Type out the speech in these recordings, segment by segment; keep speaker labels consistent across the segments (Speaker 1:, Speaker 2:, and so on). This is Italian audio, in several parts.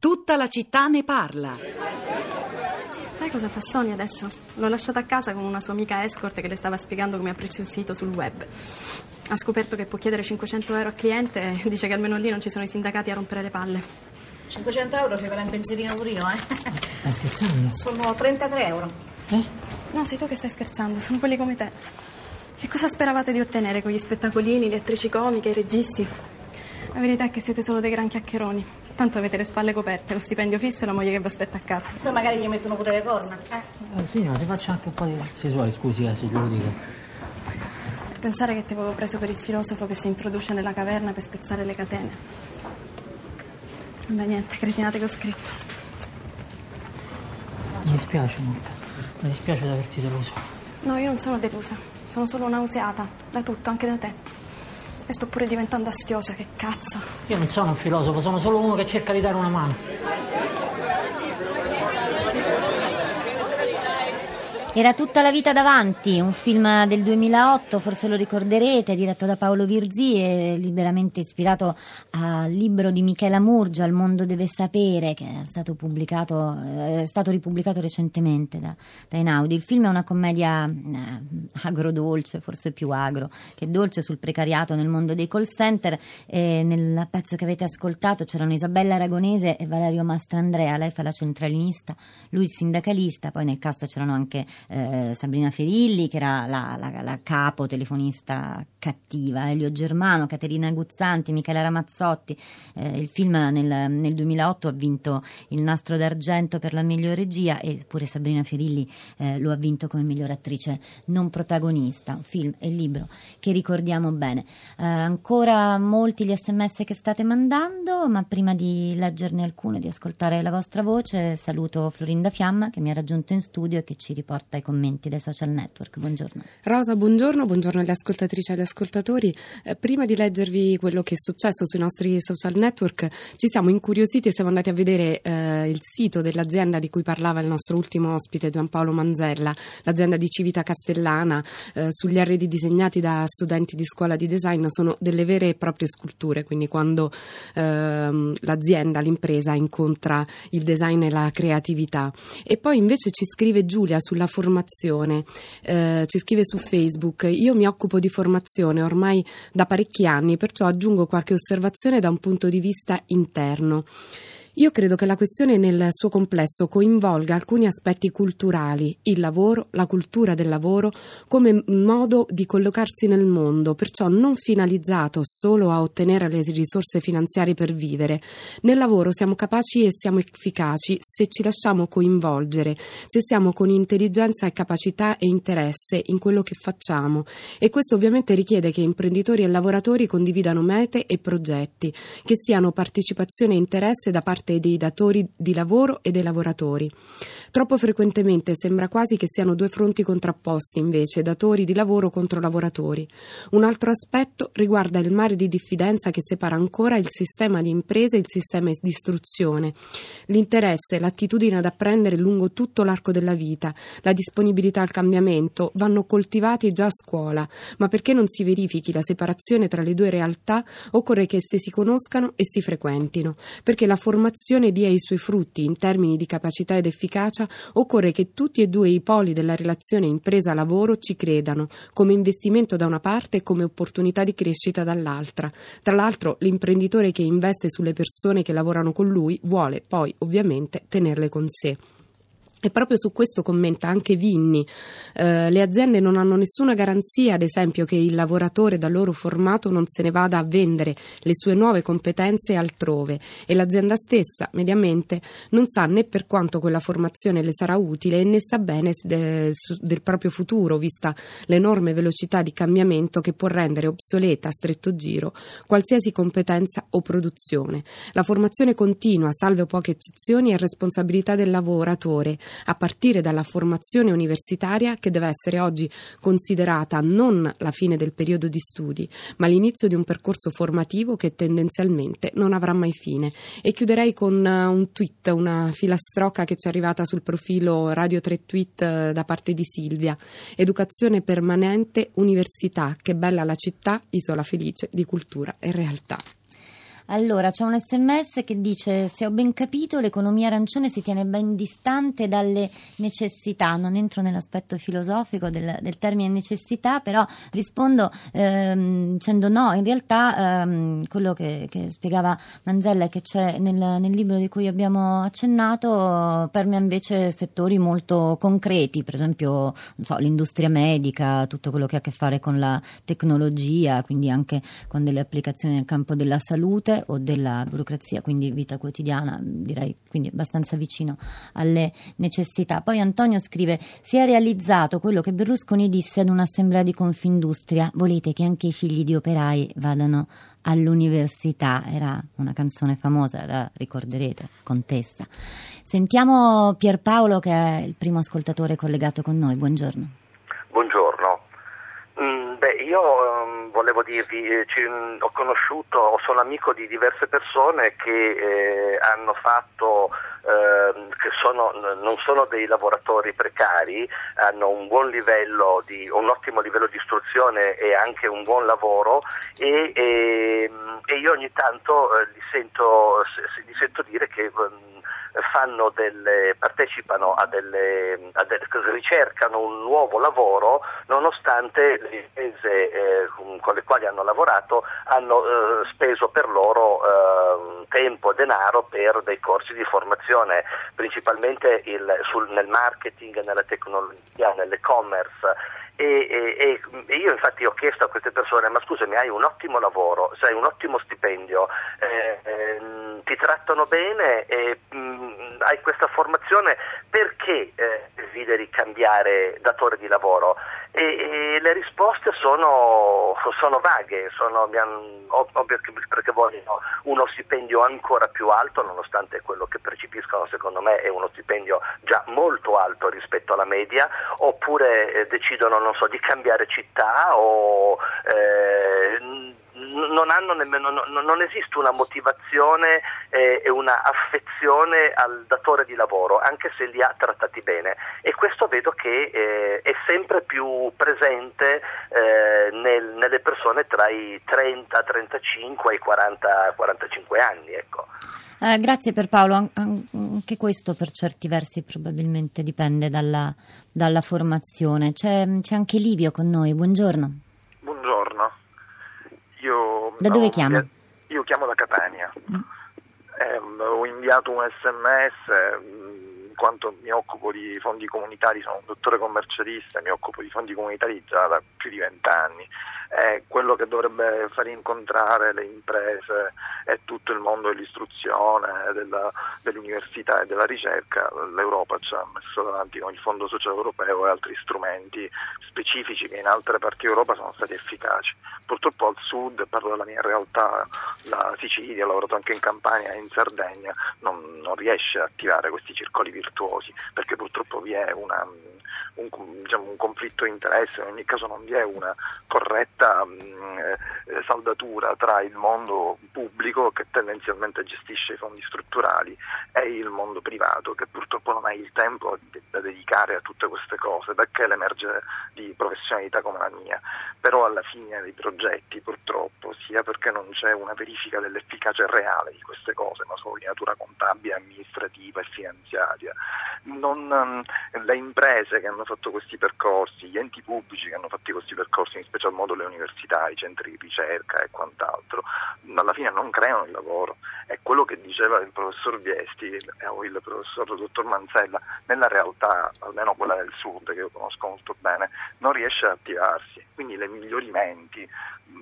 Speaker 1: Tutta la città ne parla.
Speaker 2: Sai cosa fa Sonia adesso? L'ho lasciata a casa con una sua amica escort che le stava spiegando come aprirsi un sito sul web. Ha scoperto che può chiedere 500 euro al cliente e dice che almeno lì non ci sono i sindacati a rompere le palle.
Speaker 3: 500 euro ci farà un pensierino pure io, eh?
Speaker 4: Stai scherzando?
Speaker 3: Sono 33 euro.
Speaker 4: Eh?
Speaker 2: No, sei tu che stai scherzando, sono quelli come te. Che cosa speravate di ottenere con gli spettacolini, le attrici comiche, i registi? La verità è che siete solo dei gran chiacchieroni. Tanto avete le spalle coperte, lo stipendio fisso e la moglie che vi aspetta a casa.
Speaker 3: Poi magari gli mettono pure le corna, eh?
Speaker 4: Eh, signora, si faccia anche un po' di sessuali, scusi, eh, se glielo dico.
Speaker 2: Pensare che ti avevo preso per il filosofo che si introduce nella caverna per spezzare le catene. Beh, niente, cretinate che ho scritto.
Speaker 4: Mi dispiace molto. Mi dispiace di averti deluso.
Speaker 2: No, io non sono delusa. Sono solo nauseata. Da tutto, anche da te. E sto pure diventando astiosa, che cazzo.
Speaker 4: Io non sono un filosofo, sono solo uno che cerca di dare una mano.
Speaker 5: Era tutta la vita davanti, un film del 2008, forse lo ricorderete, diretto da Paolo Virzì e liberamente ispirato al libro di Michela Murgia, Il mondo deve sapere, che è stato, eh, è stato ripubblicato recentemente da, da Einaudi. Il film è una commedia eh, agrodolce, forse più agro che dolce sul precariato nel mondo dei call center. E nel pezzo che avete ascoltato c'erano Isabella Aragonese e Valerio Mastrandrea, lei fa la centralinista, lui il sindacalista, poi nel cast c'erano anche eh, Sabrina Ferilli, che era la, la, la, capo telefonista cattiva, Elio Germano, Caterina Guzzanti, Michela Ramazzotti. Eh, il film nel, nel, 2008 ha vinto il nastro d'argento per la miglior regia e pure Sabrina Ferilli eh, lo ha vinto come miglior attrice non protagonista. Film e libro che ricordiamo bene. Eh, ancora molti gli sms che state mandando, ma prima di leggerne alcune, di ascoltare la vostra voce, saluto Florinda Fiamma che mi ha raggiunto in studio e che ci riporta i commenti dai social network. Buongiorno.
Speaker 6: Rosa, buongiorno, buongiorno alle ascoltatrici e agli ascoltatori. Eh, prima di leggervi quello che è successo sui nostri social network, ci siamo incuriositi e siamo andati a vedere eh, il sito dell'azienda di cui parlava il nostro ultimo ospite Giampaolo Manzella, l'azienda di Civita Castellana. Eh, sugli arredi disegnati da studenti di scuola di design sono delle vere e proprie sculture, quindi quando ehm, l'azienda, l'impresa incontra il design e la creatività. E poi invece ci scrive Giulia sulla formazione, eh, ci scrive su Facebook, io mi occupo di formazione ormai da parecchi anni, perciò aggiungo qualche osservazione da un punto di vista interno. Io credo che la questione nel suo complesso coinvolga alcuni aspetti culturali, il lavoro, la cultura del lavoro, come modo di collocarsi nel mondo, perciò non finalizzato solo a ottenere le risorse finanziarie per vivere. Nel lavoro siamo capaci e siamo efficaci se ci lasciamo coinvolgere, se siamo con intelligenza e capacità e interesse in quello che facciamo. E questo ovviamente richiede che imprenditori e lavoratori condividano mete e progetti, che siano partecipazione e interesse da parte parte dei datori di lavoro e dei lavoratori. Troppo frequentemente sembra quasi che siano due fronti contrapposti, invece, datori di lavoro contro lavoratori. Un altro aspetto riguarda il mare di diffidenza che separa ancora il sistema di imprese e il sistema di istruzione. L'interesse l'attitudine ad apprendere lungo tutto l'arco della vita, la disponibilità al cambiamento vanno coltivati già a scuola, ma perché non si verifichi la separazione tra le due realtà occorre che esse si conoscano e si frequentino, perché la formazione trasformazione dia i suoi frutti in termini di capacità ed efficacia, occorre che tutti e due i poli della relazione impresa-lavoro ci credano, come investimento da una parte e come opportunità di crescita dall'altra. Tra l'altro, l'imprenditore che investe sulle persone che lavorano con lui vuole poi, ovviamente, tenerle con sé. E proprio su questo commenta anche Vinni. Eh, le aziende non hanno nessuna garanzia, ad esempio, che il lavoratore da loro formato non se ne vada a vendere le sue nuove competenze altrove e l'azienda stessa, mediamente, non sa né per quanto quella formazione le sarà utile né sa bene de, del proprio futuro, vista l'enorme velocità di cambiamento che può rendere obsoleta a stretto giro qualsiasi competenza o produzione. La formazione continua, salve poche eccezioni, è responsabilità del lavoratore a partire dalla formazione universitaria che deve essere oggi considerata non la fine del periodo di studi, ma l'inizio di un percorso formativo che tendenzialmente non avrà mai fine. E chiuderei con eh, un tweet, una filastrocca che ci è arrivata sul profilo Radio 3 Tweet eh, da parte di Silvia. Educazione permanente, università, che bella la città, isola felice di cultura e realtà.
Speaker 5: Allora, c'è un sms che dice: Se ho ben capito, l'economia arancione si tiene ben distante dalle necessità. Non entro nell'aspetto filosofico del, del termine necessità, però rispondo ehm, dicendo no. In realtà, ehm, quello che, che, spiegava Manzella e che c'è nel, nel, libro di cui abbiamo accennato permea invece settori molto concreti, per esempio so, l'industria medica, tutto quello che ha a che fare con la tecnologia, quindi anche con delle applicazioni nel campo della salute o della burocrazia, quindi vita quotidiana, direi quindi abbastanza vicino alle necessità. Poi Antonio scrive: Si è realizzato quello che Berlusconi disse ad un'assemblea di Confindustria: volete che anche i figli di operai vadano all'università? Era una canzone famosa, la ricorderete, Contessa. Sentiamo Pierpaolo che è il primo ascoltatore collegato con noi. Buongiorno.
Speaker 7: Io um, volevo dirvi, eh, ci, ho conosciuto, sono amico di diverse persone che eh, hanno fatto, eh, che sono, non sono dei lavoratori precari, hanno un buon livello, di, un ottimo livello di istruzione e anche un buon lavoro e, e, e io ogni tanto eh, li sento, li sento dire che mm, delle, partecipano a delle, a delle, ricercano un nuovo lavoro nonostante le imprese eh, con le quali hanno lavorato hanno eh, speso per loro eh, tempo e denaro per dei corsi di formazione, principalmente il, sul, nel marketing, nella tecnologia, nell'e-commerce. E, e, e, io infatti ho chiesto a queste persone, ma scusami, hai un ottimo lavoro, hai un ottimo stipendio, eh, eh, ti trattano bene e mh, mm, hai questa formazione, perché eh, desideri cambiare datore di lavoro? E, e le risposte sono, sono vaghe, sono, perché vogliono uno stipendio ancora più alto, nonostante quello che percepiscono secondo me è uno stipendio già molto alto rispetto alla media, oppure eh, decidono so, di cambiare città o eh, non, nemmeno, non, non esiste una motivazione eh, e una affezione al datore di lavoro, anche se li ha trattati bene. E questo vedo che eh, è sempre più presente eh, nel, nelle persone tra i 30, 35 e i 40, 45 anni. Ecco.
Speaker 5: Eh, grazie per Paolo, anche questo per certi versi probabilmente dipende dalla, dalla formazione. C'è, c'è anche Livio con noi, buongiorno.
Speaker 8: Io,
Speaker 5: da dove chiama?
Speaker 8: Io chiamo da Catania. Mm. Eh, ho inviato un sms mm, in quanto mi occupo di fondi comunitari, sono un dottore commercialista e mi occupo di fondi comunitari già da più di vent'anni è quello che dovrebbe far incontrare le imprese e tutto il mondo dell'istruzione, della, dell'università e della ricerca, l'Europa ci ha messo davanti con il Fondo Sociale Europeo e altri strumenti specifici che in altre parti d'Europa sono stati efficaci. Purtroppo al sud, parlo della mia realtà, la Sicilia, ho lavorato anche in Campania e in Sardegna, non, non riesce a attivare questi circoli virtuosi perché purtroppo vi è una un, diciamo, un, conflitto di interesse, in ogni caso non vi è una corretta mh, mm, eh, saldatura tra il mondo pubblico che tendenzialmente gestisce i fondi strutturali e il mondo privato che purtroppo non ha il tempo da dedicare a tutte queste cose, perché l'emerge di professionalità come la mia. Però alla fine dei progetti purtroppo, sia perché non c'è una verifica dell'efficacia reale di queste cose, ma solo di natura contabile, amministrativa e finanziaria, non, um, le imprese che hanno fatto questi percorsi, gli enti pubblici che hanno fatto questi percorsi, in special modo le università, i centri di ricerca e quant'altro, alla fine non creano il lavoro. È quello che diceva il professor Viesti o il professor dottor Manzella, nella realtà, almeno quella del sud che io conosco molto bene, non riesce ad attivarsi. Quindi le migliori menti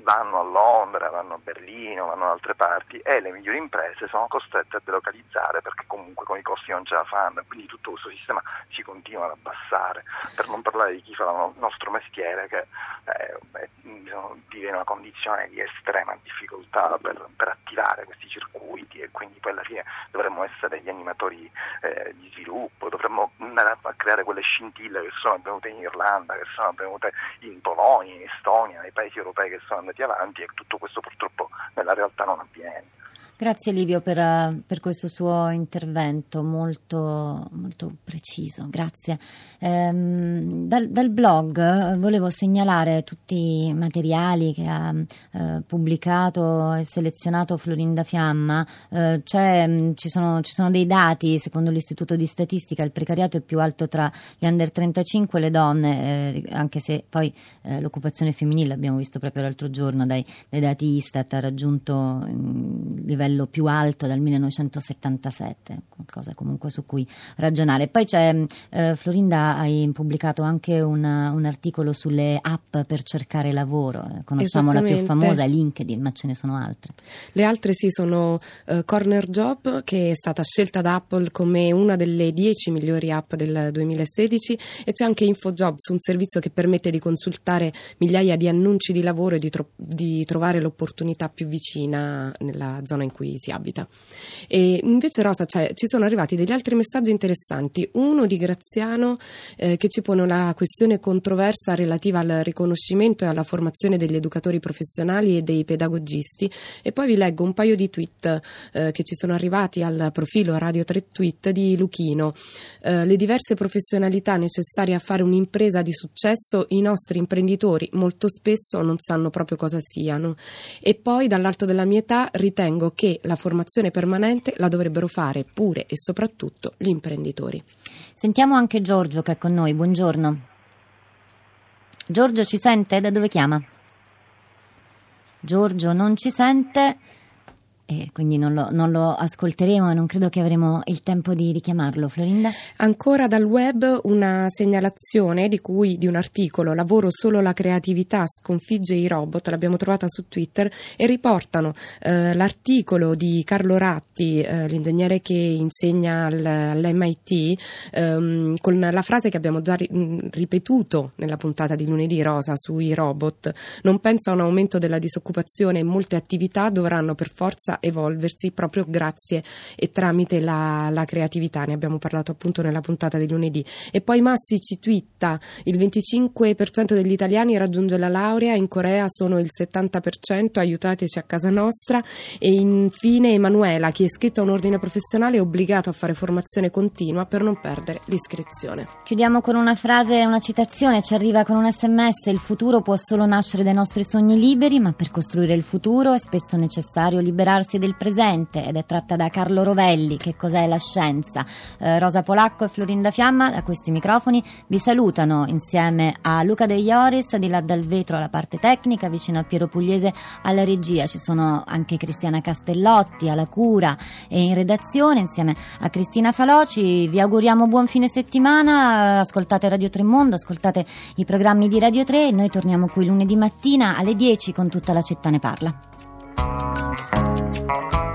Speaker 8: vanno a Londra, vanno a Berlino, vanno da altre parti e le migliori imprese sono costrette a delocalizzare perché comunque con i costi non ce la fanno, quindi tutto questo sistema si continua ad abbassare, per non parlare di chi fa il nostro mestiere che eh, vive in una condizione di estrema difficoltà per, per, attivare questi circuiti e quindi poi alla fine dovremmo essere gli animatori eh, di sviluppo, dovremmo andare a creare quelle scintille che sono avvenute in Irlanda, che sono avvenute in Polonia, in Estonia, nei paesi europei che sono andati avanti e tutto questo purtroppo nella realtà non avviene.
Speaker 5: Grazie Livio per, eh, per questo suo intervento molto, molto preciso, grazie. Ehm, dal, dal, blog eh, volevo segnalare tutti i materiali che ha eh, pubblicato e selezionato Florinda Fiamma. Eh, mm, ci, sono, ci, sono, dei dati, secondo l'Istituto di Statistica il precariato è più alto tra gli under 35 e le donne, eh, anche se poi eh, l'occupazione femminile, abbiamo visto proprio l'altro giorno dai, dai dati Istat, ha raggiunto un livello più alto dal 1977, qualcosa comunque su cui ragionare. Poi c'è, eh, Florinda, hai pubblicato anche una, un articolo sulle app per cercare lavoro, eh, conosciamo la più famosa, LinkedIn, ma ce ne sono altre.
Speaker 6: Le altre sì sono uh, Corner Job, che è stata scelta da Apple come una delle 10 migliori app del 2016 e c'è anche InfoJobs, un servizio che permette di consultare migliaia di annunci di lavoro e di, tro- di trovare l'opportunità più vicina nella zona in cui cui si abita. E invece Rosa, cioè, ci sono arrivati degli altri messaggi interessanti, uno di Graziano eh, che ci pone una questione controversa relativa al riconoscimento e alla formazione degli educatori professionali e dei pedagogisti e poi vi leggo un paio di tweet eh, che ci sono arrivati al profilo Radio 3 Tweet di Luchino. Eh, le diverse professionalità necessarie a fare un'impresa di successo i nostri imprenditori molto spesso non sanno proprio cosa siano e poi dall'alto della mia età ritengo che che la formazione permanente la dovrebbero fare pure e soprattutto gli imprenditori.
Speaker 5: Sentiamo anche Giorgio che è con noi, buongiorno. Giorgio ci sente? Da dove chiama? Giorgio non ci sente e quindi non lo, non lo, ascolteremo e non credo che avremo il tempo di richiamarlo. Florinda?
Speaker 6: Ancora dal web una segnalazione di, cui, di un articolo Lavoro solo la creatività sconfigge i robot, l'abbiamo trovata su Twitter e riportano eh, l'articolo di Carlo Ratti, eh, l'ingegnere che insegna al, all'MIT, ehm, con la frase che abbiamo già ri, ripetuto nella puntata di lunedì rosa sui robot. Non penso a un aumento della disoccupazione e molte attività dovranno per forza evolversi proprio grazie e tramite la, la, creatività. Ne abbiamo parlato appunto nella puntata di lunedì. E poi Massi ci twitta: il 25% degli italiani raggiunge la laurea, in Corea sono il 70%, aiutateci a casa nostra. E infine Emanuela, chi è iscritto a un ordine professionale è obbligato a fare formazione continua per non perdere l'iscrizione.
Speaker 5: Chiudiamo con una frase, una citazione, ci arriva con un sms: il futuro può solo nascere dai nostri sogni liberi, ma per costruire il futuro è spesso necessario liberarsi Scienze del presente ed è tratta da Carlo Rovelli, Che cos'è la scienza? Eh, Rosa Polacco e Florinda Fiamma da questi microfoni vi salutano insieme a Luca De Ioris di là dal vetro alla parte tecnica, vicino a Piero Pugliese alla regia. Ci sono anche Cristiana Castellotti alla cura e in redazione insieme a Cristina Faloci. Vi auguriamo buon fine settimana, ascoltate Radio Tremondo, ascoltate i programmi di Radio 3 e noi torniamo qui lunedì mattina alle 10 con tutta la città ne parla. Thank you.